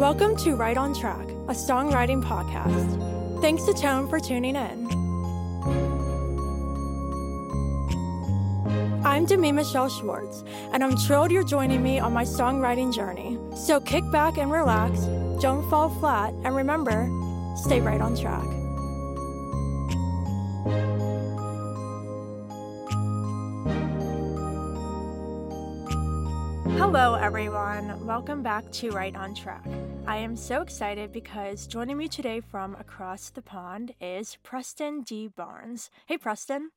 Welcome to Right on Track, a songwriting podcast. Thanks to Tone for tuning in. I'm Demi Michelle Schwartz, and I'm thrilled you're joining me on my songwriting journey. So kick back and relax, don't fall flat, and remember, stay right on track. Hello, everyone. Welcome back to Right on Track. I am so excited because joining me today from across the pond is Preston D. Barnes. Hey, Preston.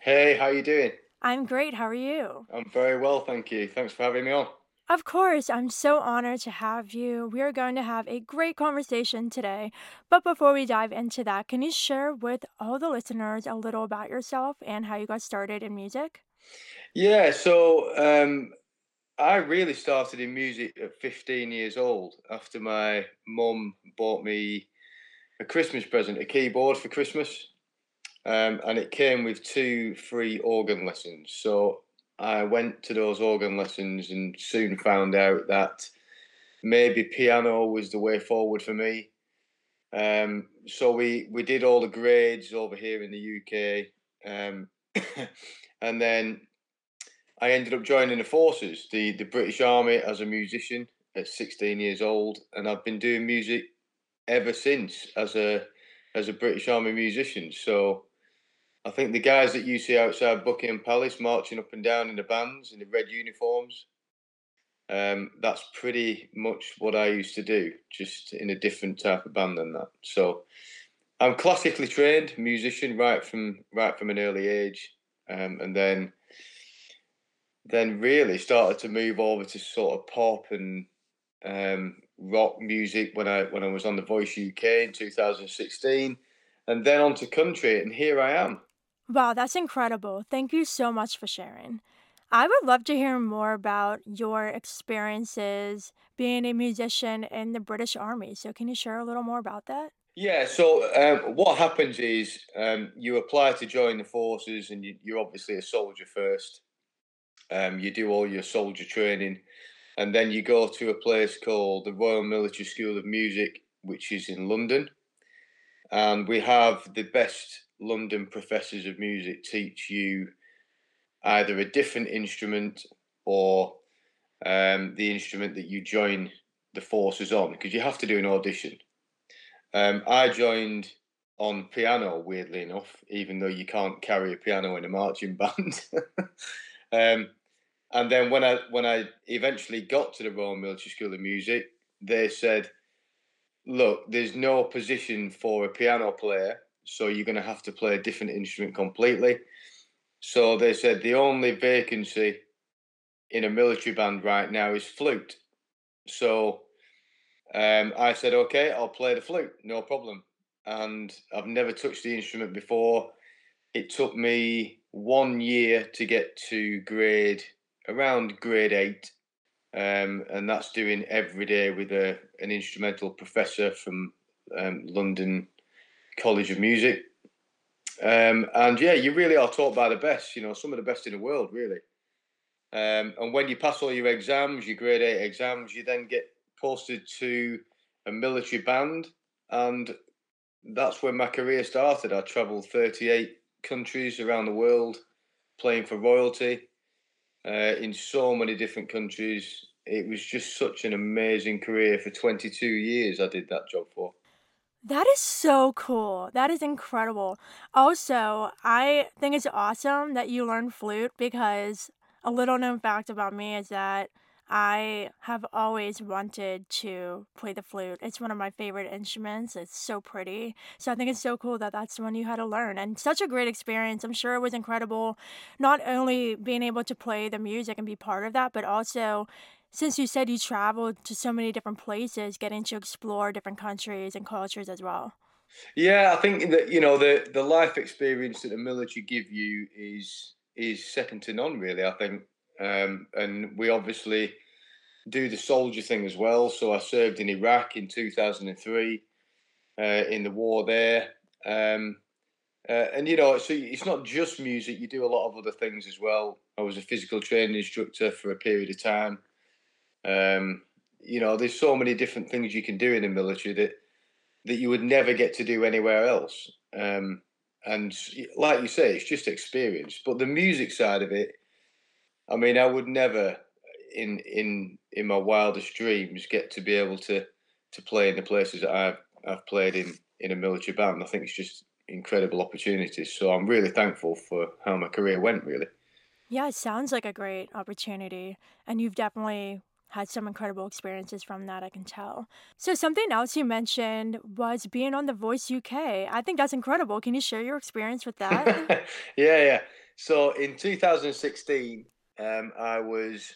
Hey, how you doing? I'm great. How are you? I'm very well, thank you. Thanks for having me on. Of course, I'm so honored to have you. We are going to have a great conversation today. But before we dive into that, can you share with all the listeners a little about yourself and how you got started in music? Yeah, so um, I really started in music at 15 years old after my mum bought me a Christmas present, a keyboard for Christmas. Um, and it came with two free organ lessons. So I went to those organ lessons and soon found out that maybe piano was the way forward for me. Um, so we, we did all the grades over here in the UK. Um, and then I ended up joining the forces, the, the British Army as a musician at 16 years old. And I've been doing music ever since as a as a British Army musician. So I think the guys that you see outside Buckingham Palace marching up and down in the bands in the red uniforms, um, that's pretty much what I used to do, just in a different type of band than that. So I'm classically trained musician right from right from an early age, um, and then then really started to move over to sort of pop and um, rock music when I when I was on the Voice UK in 2016, and then on to country, and here I am. Wow, that's incredible. Thank you so much for sharing. I would love to hear more about your experiences being a musician in the British Army. So, can you share a little more about that? Yeah, so um, what happens is um, you apply to join the forces, and you, you're obviously a soldier first. Um, you do all your soldier training, and then you go to a place called the Royal Military School of Music, which is in London. And we have the best London professors of music teach you either a different instrument or um, the instrument that you join the forces on, because you have to do an audition. Um, I joined on piano, weirdly enough, even though you can't carry a piano in a marching band. um, and then when I when I eventually got to the Royal Military School of Music, they said, "Look, there's no position for a piano player, so you're going to have to play a different instrument completely." So they said the only vacancy in a military band right now is flute. So um, I said, "Okay, I'll play the flute, no problem." And I've never touched the instrument before. It took me one year to get to grade around grade eight, um, and that's doing every day with a an instrumental professor from um, London College of Music. Um, and yeah, you really are taught by the best. You know, some of the best in the world, really. Um, and when you pass all your exams, your grade eight exams, you then get posted to a military band, and that's where my career started. I travelled 38 countries around the world, playing for royalty uh, in so many different countries. It was just such an amazing career for 22 years. I did that job for. That is so cool. That is incredible. Also, I think it's awesome that you learned flute because a little known fact about me is that I have always wanted to play the flute. It's one of my favorite instruments. It's so pretty. So I think it's so cool that that's the one you had to learn. And such a great experience. I'm sure it was incredible, not only being able to play the music and be part of that, but also since you said you traveled to so many different places, getting to explore different countries and cultures as well. Yeah, I think that you know the the life experience that the military give you is is second to none. Really, I think um, and we obviously do the soldier thing as well. So I served in Iraq in 2003 uh, in the war there. Um, uh, and you know, so it's not just music. You do a lot of other things as well. I was a physical training instructor for a period of time. Um, you know, there's so many different things you can do in the military that that you would never get to do anywhere else. Um, and like you say, it's just experience. But the music side of it, I mean, I would never, in in in my wildest dreams, get to be able to to play in the places that I've I've played in in a military band. I think it's just incredible opportunities. So I'm really thankful for how my career went. Really. Yeah, it sounds like a great opportunity, and you've definitely had some incredible experiences from that, I can tell. So, something else you mentioned was being on The Voice UK. I think that's incredible. Can you share your experience with that? yeah, yeah. So in 2016, um, I was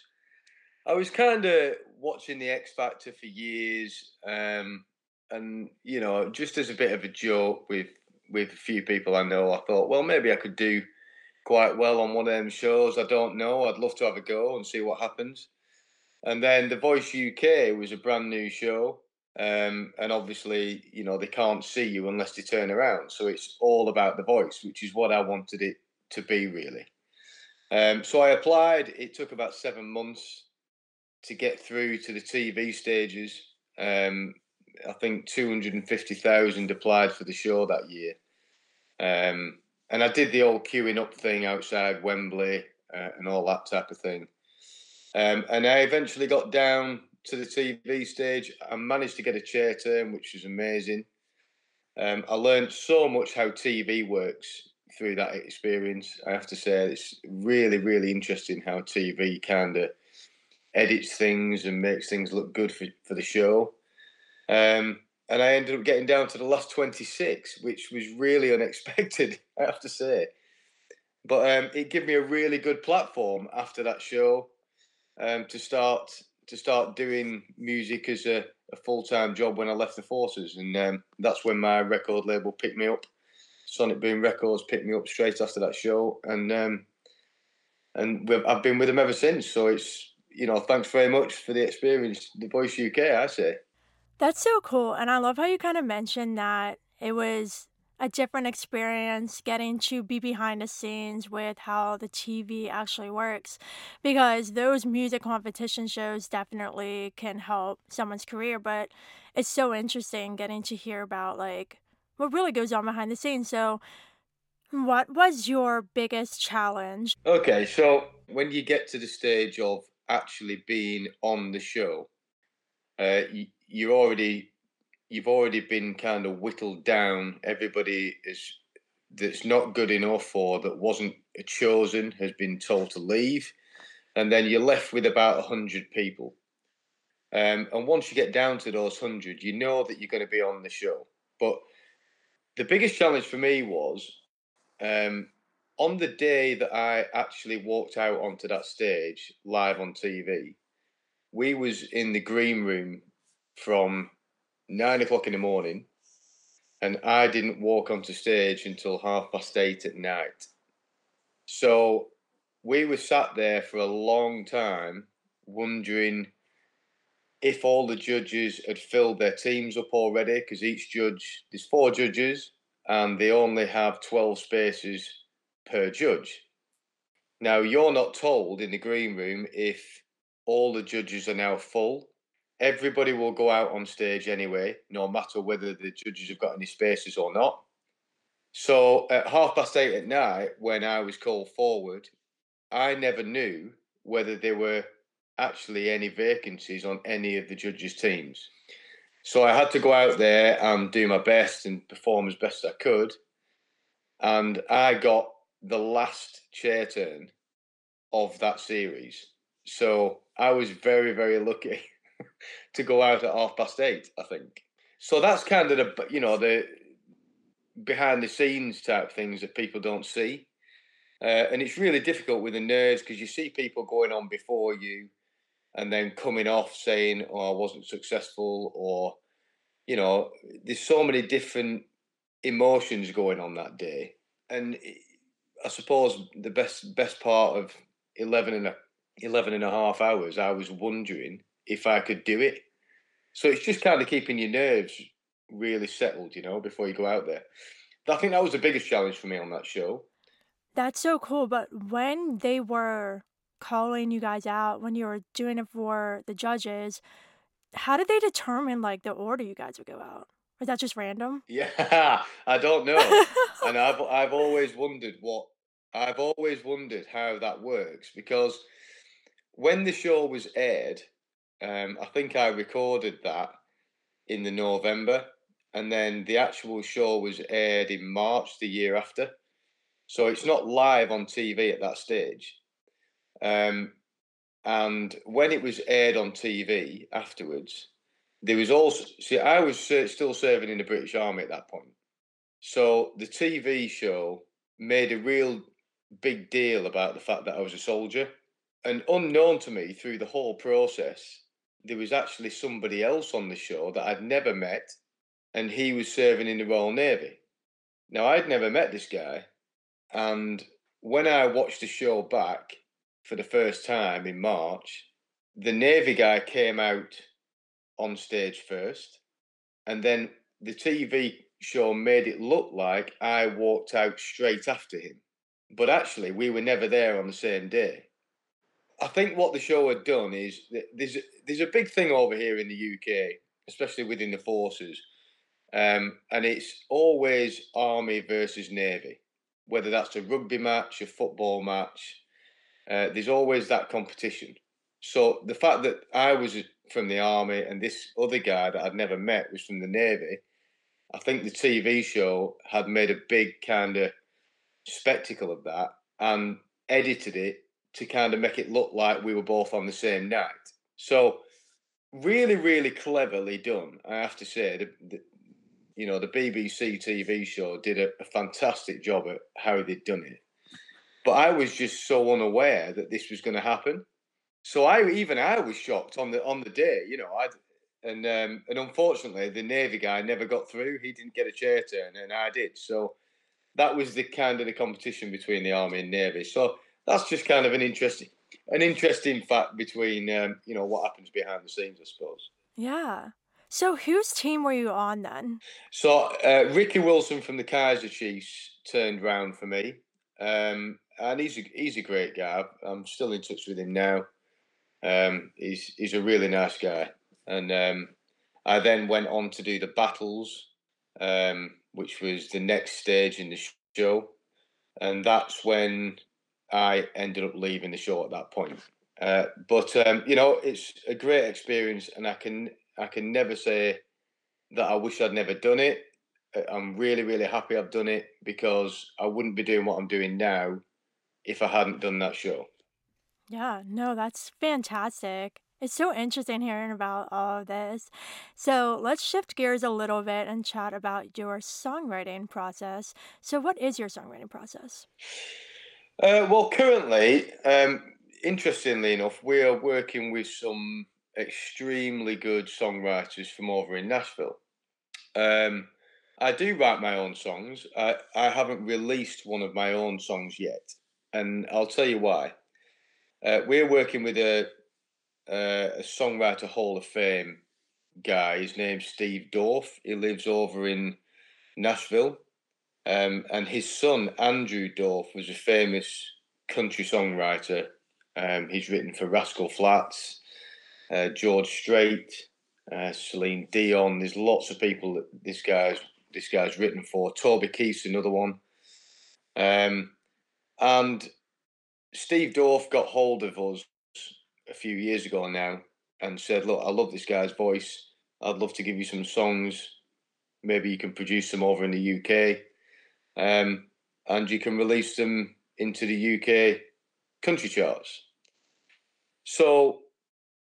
I was kind of watching the X Factor for years, um, and you know, just as a bit of a joke with with a few people I know, I thought, well, maybe I could do quite well on one of them shows. I don't know. I'd love to have a go and see what happens. And then The Voice UK was a brand new show. Um, and obviously, you know, they can't see you unless they turn around. So it's all about the voice, which is what I wanted it to be, really. Um, so I applied. It took about seven months to get through to the TV stages. Um, I think 250,000 applied for the show that year. Um, and I did the old queuing up thing outside Wembley uh, and all that type of thing. Um, and I eventually got down to the TV stage. I managed to get a chair turn, which was amazing. Um, I learned so much how TV works through that experience. I have to say, it's really, really interesting how TV kind of edits things and makes things look good for, for the show. Um, and I ended up getting down to the last 26, which was really unexpected, I have to say. But um, it gave me a really good platform after that show um, to start to start doing music as a, a full time job when I left the forces, and um, that's when my record label picked me up. Sonic Boom Records picked me up straight after that show, and um, and I've been with them ever since. So it's you know, thanks very much for the experience, The Voice UK. I say. That's so cool, and I love how you kind of mentioned that it was a different experience getting to be behind the scenes with how the TV actually works because those music competition shows definitely can help someone's career but it's so interesting getting to hear about like what really goes on behind the scenes so what was your biggest challenge okay so when you get to the stage of actually being on the show uh, you, you're already you've already been kind of whittled down. Everybody is that's not good enough or that wasn't chosen has been told to leave, and then you're left with about hundred people. Um, and once you get down to those hundred, you know that you're going to be on the show. But the biggest challenge for me was um, on the day that I actually walked out onto that stage live on TV. We was in the green room from nine o'clock in the morning, and I didn't walk onto stage until half past eight at night. So we were sat there for a long time wondering if all the judges had filled their teams up already, because each judge, there's four judges, and they only have 12 spaces per judge. Now, you're not told in the green room if all the judges are now full everybody will go out on stage anyway, no matter whether the judges have got any spaces or not. So at half past eight at night, when I was called forward, I never knew whether there were actually any vacancies on any of the judges' teams. So I had to go out there and do my best and perform as best I could. And I got the last chair turn of that series. So I was very, very lucky to go out at half past eight. I think so. That's kind of the you know the behind the scenes type things that people don't see, uh, and it's really difficult with the nerds because you see people going on before you, and then coming off saying, "Oh, I wasn't successful," or you know, there's so many different emotions going on that day, and I suppose the best best part of 11 and a 11 and a half hours, I was wondering if I could do it. So it's just kind of keeping your nerves really settled, you know, before you go out there. I think that was the biggest challenge for me on that show. That's so cool. But when they were calling you guys out, when you were doing it for the judges, how did they determine like the order you guys would go out? Was that just random? Yeah, I don't know, and I've I've always wondered what I've always wondered how that works because when the show was aired, um, I think I recorded that in the November, and then the actual show was aired in March the year after. So it's not live on TV at that stage. Um, and when it was aired on TV afterwards, there was also see I was still serving in the British Army at that point. So the TV show made a real big deal about the fact that I was a soldier. And unknown to me through the whole process, there was actually somebody else on the show that I'd never met, and he was serving in the Royal Navy. Now, I'd never met this guy, and when I watched the show back for the first time in March, the Navy guy came out on stage first, and then the TV show made it look like I walked out straight after him. But actually, we were never there on the same day. I think what the show had done is there's there's a big thing over here in the UK, especially within the forces, um, and it's always army versus navy. Whether that's a rugby match, a football match, uh, there's always that competition. So the fact that I was from the army and this other guy that I'd never met was from the navy, I think the TV show had made a big kind of spectacle of that and edited it to kind of make it look like we were both on the same night. So really, really cleverly done. I have to say, the, the you know the BBC TV show did a, a fantastic job at how they'd done it. But I was just so unaware that this was going to happen. So I even I was shocked on the on the day. You know, I and um, and unfortunately the Navy guy never got through. He didn't get a chair turn, and I did. So that was the kind of the competition between the army and navy. So that's just kind of an interesting an interesting fact between um, you know what happens behind the scenes, I suppose. Yeah. So whose team were you on then? So uh, Ricky Wilson from the Kaiser Chiefs turned round for me, um, and he's a, he's a great guy. I'm still in touch with him now. Um, he's he's a really nice guy, and um, I then went on to do the battles. Um, which was the next stage in the show. And that's when I ended up leaving the show at that point. Uh, but um, you know, it's a great experience, and I can I can never say that I wish I'd never done it. Uh, I'm really really happy I've done it because I wouldn't be doing what I'm doing now if I hadn't done that show. Yeah, no, that's fantastic. It's so interesting hearing about all of this. So let's shift gears a little bit and chat about your songwriting process. So, what is your songwriting process? Uh, well, currently, um, interestingly enough, we are working with some extremely good songwriters from over in Nashville. Um, I do write my own songs. I, I haven't released one of my own songs yet, and I'll tell you why. Uh, we're working with a uh, a songwriter Hall of Fame guy. His name's Steve Dorff. He lives over in Nashville. Um, and his son, Andrew Dorff, was a famous country songwriter. Um, he's written for Rascal Flatts, uh, George Strait, uh, Celine Dion. There's lots of people that this guy's this guy's written for. Toby Keith's another one. Um, and Steve Dorff got hold of us a few years ago now and said, "Look, I love this guy's voice. I'd love to give you some songs. Maybe you can produce them over in the UK, um, and you can release them into the UK country charts." So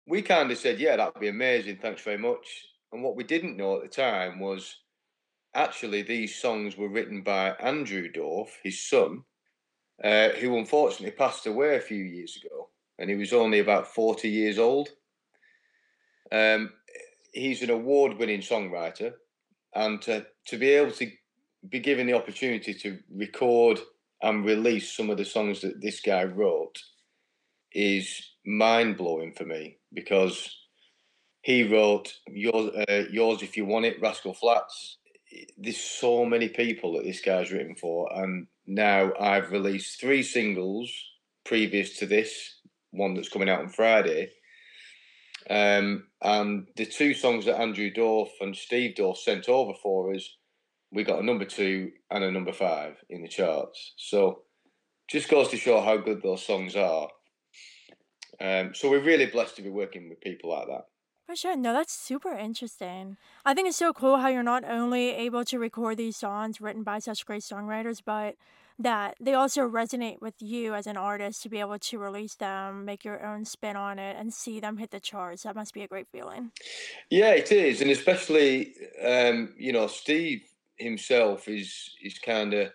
we kind of said, "Yeah, that'd be amazing. Thanks very much." And what we didn't know at the time was actually these songs were written by Andrew Dorff, his son, uh, who unfortunately passed away a few years ago and he was only about 40 years old. Um, he's an award winning songwriter, and to, to be able to be given the opportunity to record and release some of the songs that this guy wrote is mind blowing for me because he wrote yours, uh, yours if you want it, Rascal Flatts. There's so many people that this guy's written for, and now I've released three singles previous to this one that's coming out on Friday. Um, and the two songs that Andrew Dorff and Steve Dorff sent over for us, we got a number two and a number five in the charts. So just goes to show how good those songs are. Um, so we're really blessed to be working with people like that. For sure. No, that's super interesting. I think it's so cool how you're not only able to record these songs written by such great songwriters, but that they also resonate with you as an artist to be able to release them, make your own spin on it, and see them hit the charts. That must be a great feeling. Yeah, it is, and especially um, you know Steve himself is is kind of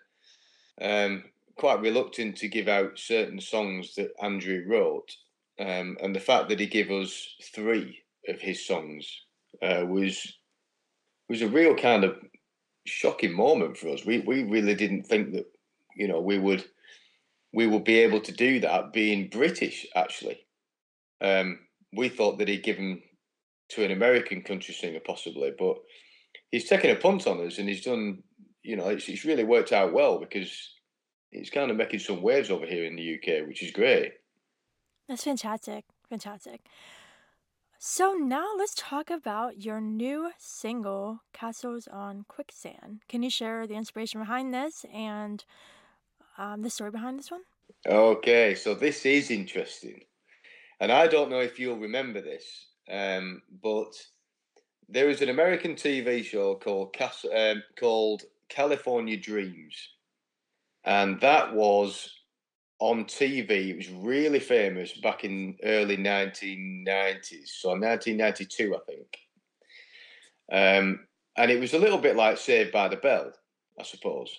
um, quite reluctant to give out certain songs that Andrew wrote, um, and the fact that he gave us three of his songs uh, was was a real kind of shocking moment for us. We we really didn't think that you know we would we would be able to do that being British actually. Um, we thought that he'd given to an American country singer possibly, but he's taken a punt on us and he's done you know it's, it's really worked out well because he's kind of making some waves over here in the UK, which is great. That's fantastic. Fantastic. So now let's talk about your new single, Castles on Quicksand. Can you share the inspiration behind this and um, the story behind this one? Okay, so this is interesting. And I don't know if you'll remember this, um, but there was an American TV show called Cas- um, called California Dreams, and that was on TV. It was really famous back in early 1990s, so 1992, I think. Um, and it was a little bit like Saved by the Bell, I suppose.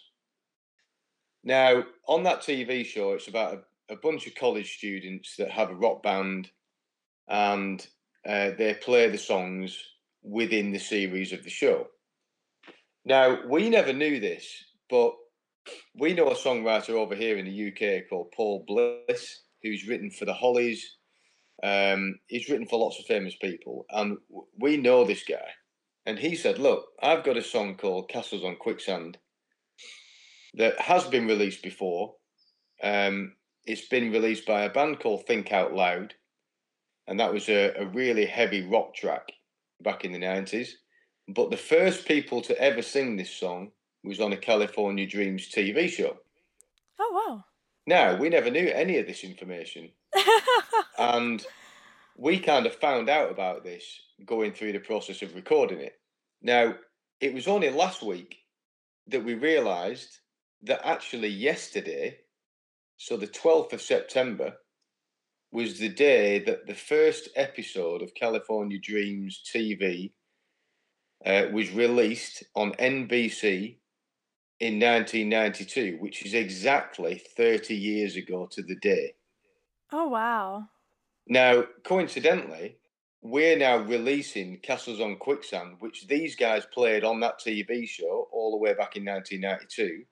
Now, on that TV show, it's about a, a bunch of college students that have a rock band and uh, they play the songs within the series of the show. Now, we never knew this, but we know a songwriter over here in the UK called Paul Bliss, who's written for the Hollies. Um, he's written for lots of famous people, and we know this guy. And he said, "Look, I've got a song called Castles on Quicksand that has been released before. Um, it's been released by a band called Think Out Loud, and that was a, a really heavy rock track back in the 90s. But the first people to ever sing this song was on a California Dreams TV show. Oh, wow. Now, we never knew any of this information. and we kind of found out about this going through the process of recording it. Now, it was only last week that we realised that actually yesterday, so the 12th of September, was the day that the first episode of California Dreams TV uh, was released on NBC in 1992, which is exactly 30 years ago to the day. Oh, wow. Now, coincidentally, we're now releasing Castles on Quicksand, which these guys played on that TV show all the way back in 1992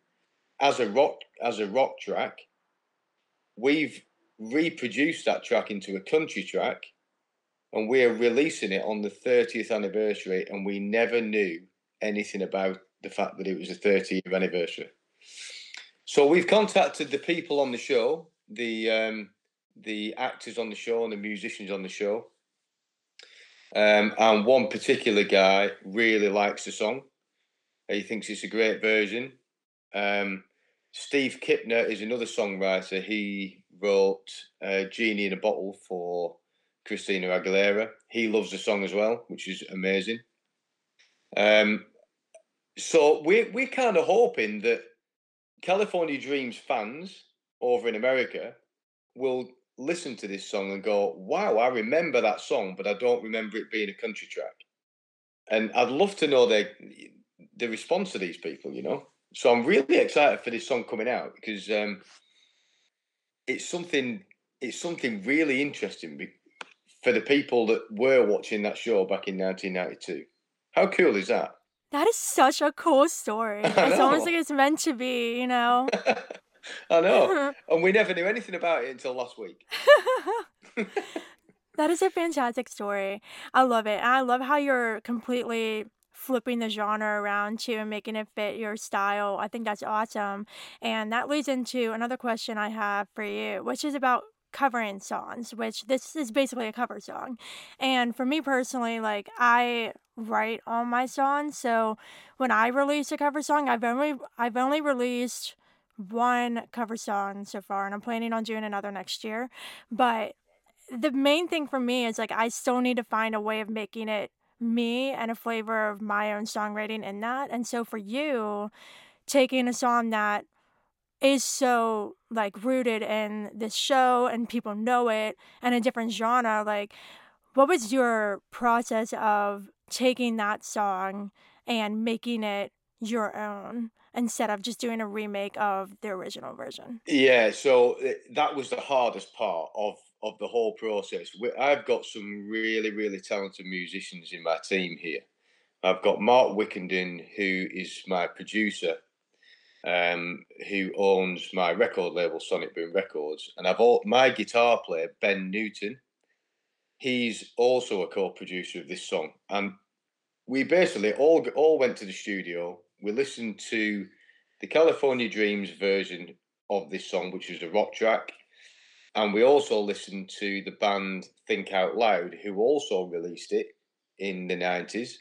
as a rock as a rock track. We've reproduced that track into a country track and we're releasing it on the 30th anniversary and we never knew anything about the fact that it was a 30th anniversary. So we've contacted the people on the show the um, the actors on the show and the musicians on the show. Um, and one particular guy really likes the song. He thinks it's a great version um, Steve Kipner is another songwriter. He wrote uh, Genie in a Bottle for Christina Aguilera. He loves the song as well, which is amazing. Um, so we're, we're kind of hoping that California Dreams fans over in America will listen to this song and go, wow, I remember that song, but I don't remember it being a country track. And I'd love to know their, the response to these people, you know? So I'm really excited for this song coming out because um, it's something it's something really interesting for the people that were watching that show back in 1992. How cool is that? That is such a cool story. It's almost like it's meant to be, you know. I know. and we never knew anything about it until last week. that is a fantastic story. I love it. And I love how you're completely flipping the genre around too and making it fit your style. I think that's awesome. And that leads into another question I have for you, which is about covering songs, which this is basically a cover song. And for me personally, like I write all my songs, so when I release a cover song, I've only I've only released one cover song so far, and I'm planning on doing another next year. But the main thing for me is like I still need to find a way of making it me and a flavor of my own songwriting in that. And so for you, taking a song that is so like rooted in this show and people know it and a different genre, like what was your process of taking that song and making it your own instead of just doing a remake of the original version? Yeah, so eh, that was the hardest part of of the whole process. I've got some really, really talented musicians in my team here. I've got Mark Wickenden, who is my producer, um, who owns my record label, Sonic Boom Records, and I've all, my guitar player Ben Newton. He's also a co-producer of this song, and we basically all all went to the studio. We listened to the California Dreams version of this song, which is a rock track and we also listened to the band Think Out Loud, who also released it in the 90s.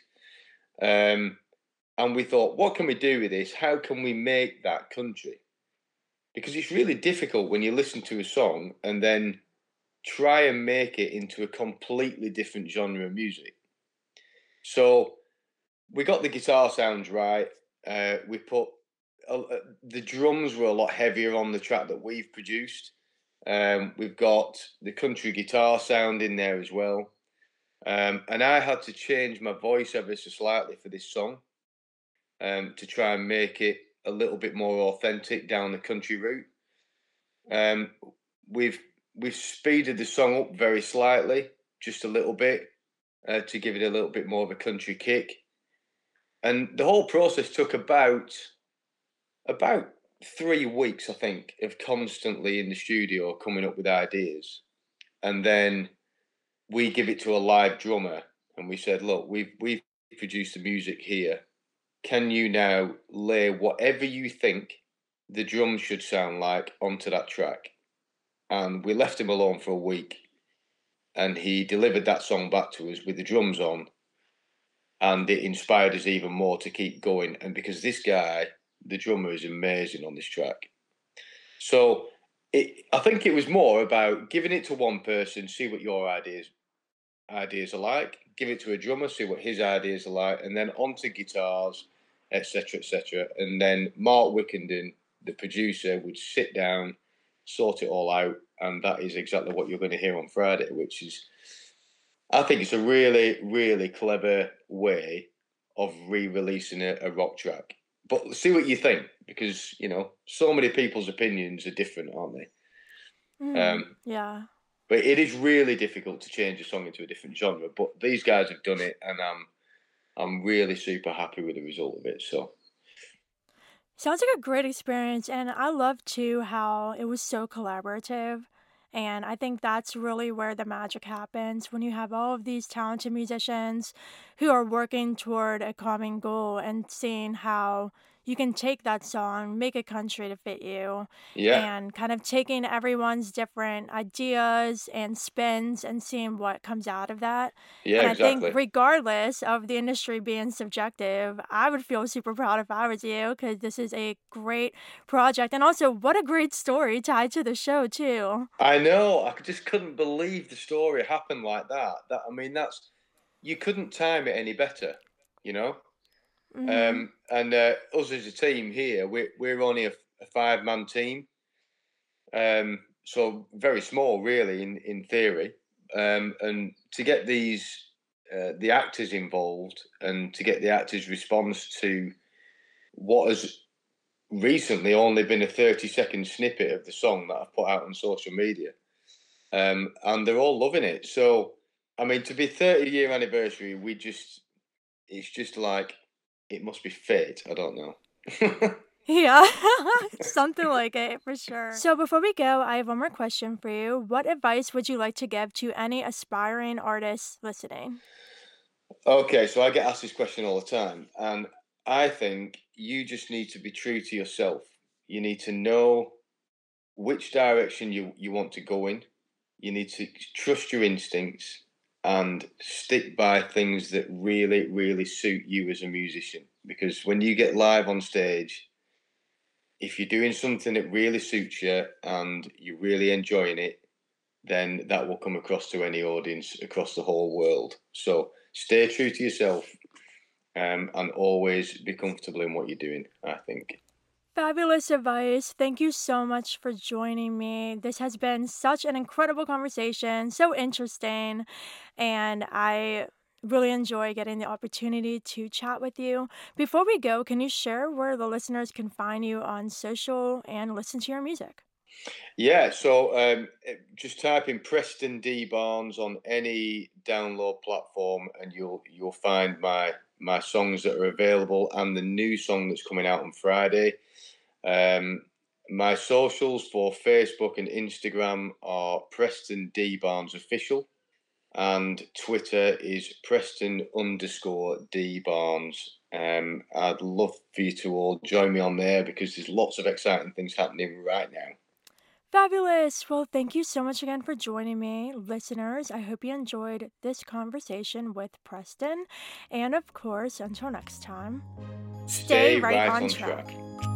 Um, and we thought, what can we do with this? How can we make that country? Because it's really difficult when you listen to a song and then try and make it into a completely different genre of music. So we got the guitar sounds right. Uh, we put uh, the drums were a lot heavier on the track that we've produced. Um, we've got the country guitar sound in there as well. Um, and I had to change my voice ever so slightly for this song um, to try and make it a little bit more authentic down the country route. Um, we've we've speeded the song up very slightly, just a little bit, uh, to give it a little bit more of a country kick. And the whole process took about about three weeks, I think, of constantly in the studio coming up with ideas. And then we give it to a live drummer and we said, look, we've we've produced the music here. Can you now lay whatever you think the drums should sound like onto that track? And we left him alone for a week and he delivered that song back to us with the drums on and it inspired us even more to keep going and because this guy the drummer is amazing on this track. So it, I think it was more about giving it to one person, see what your ideas ideas are like, give it to a drummer, see what his ideas are like, and then onto guitars, etc., etc. And then Mark Wickenden, the producer, would sit down, sort it all out, and that is exactly what you're going to hear on Friday, which is, I think, it's a really, really clever way of re-releasing a, a rock track but see what you think because you know so many people's opinions are different, aren't they? Mm, um, yeah. But it is really difficult to change a song into a different genre. But these guys have done it, and I'm I'm really super happy with the result of it. So. Sounds like a great experience, and I love too how it was so collaborative. And I think that's really where the magic happens when you have all of these talented musicians who are working toward a common goal and seeing how you can take that song, make a country to fit you. Yeah. And kind of taking everyone's different ideas and spins and seeing what comes out of that. Yeah, and I exactly. think regardless of the industry being subjective, I would feel super proud if I was you because this is a great project. And also, what a great story tied to the show, too. I know. I just couldn't believe the story happened like that. That I mean, that's you couldn't time it any better, you know? Mm-hmm. Um, and uh, us as a team here, we're, we're only a, a five man team. Um, so very small, really, in, in theory. Um, and to get these, uh, the actors involved and to get the actors' response to what has recently only been a 30 second snippet of the song that I've put out on social media. Um, and they're all loving it. So, I mean, to be 30 year anniversary, we just, it's just like it must be fate. I don't know. yeah, something like it for sure. So, before we go, I have one more question for you. What advice would you like to give to any aspiring artists listening? Okay, so I get asked this question all the time, and I think you just need to be true to yourself. You need to know which direction you, you want to go in. you need to trust your instincts and stick by things that really, really suit you as a musician. Because when you get live on stage, if you're doing something that really suits you and you're really enjoying it, then that will come across to any audience across the whole world. So stay true to yourself um, and always be comfortable in what you're doing, I think. Fabulous advice. Thank you so much for joining me. This has been such an incredible conversation, so interesting, and I really enjoy getting the opportunity to chat with you. Before we go, can you share where the listeners can find you on social and listen to your music? Yeah, so um, eh, just type in Preston D Barnes on any download platform, and you'll you'll find my my songs that are available and the new song that's coming out on Friday. Um, my socials for Facebook and Instagram are Preston D Barnes Official, and Twitter is Preston underscore D Barnes. Um, I'd love for you to all join me on there because there's lots of exciting things happening right now. Fabulous. Well, thank you so much again for joining me, listeners. I hope you enjoyed this conversation with Preston. And of course, until next time, stay, stay right, right, on, on track. track.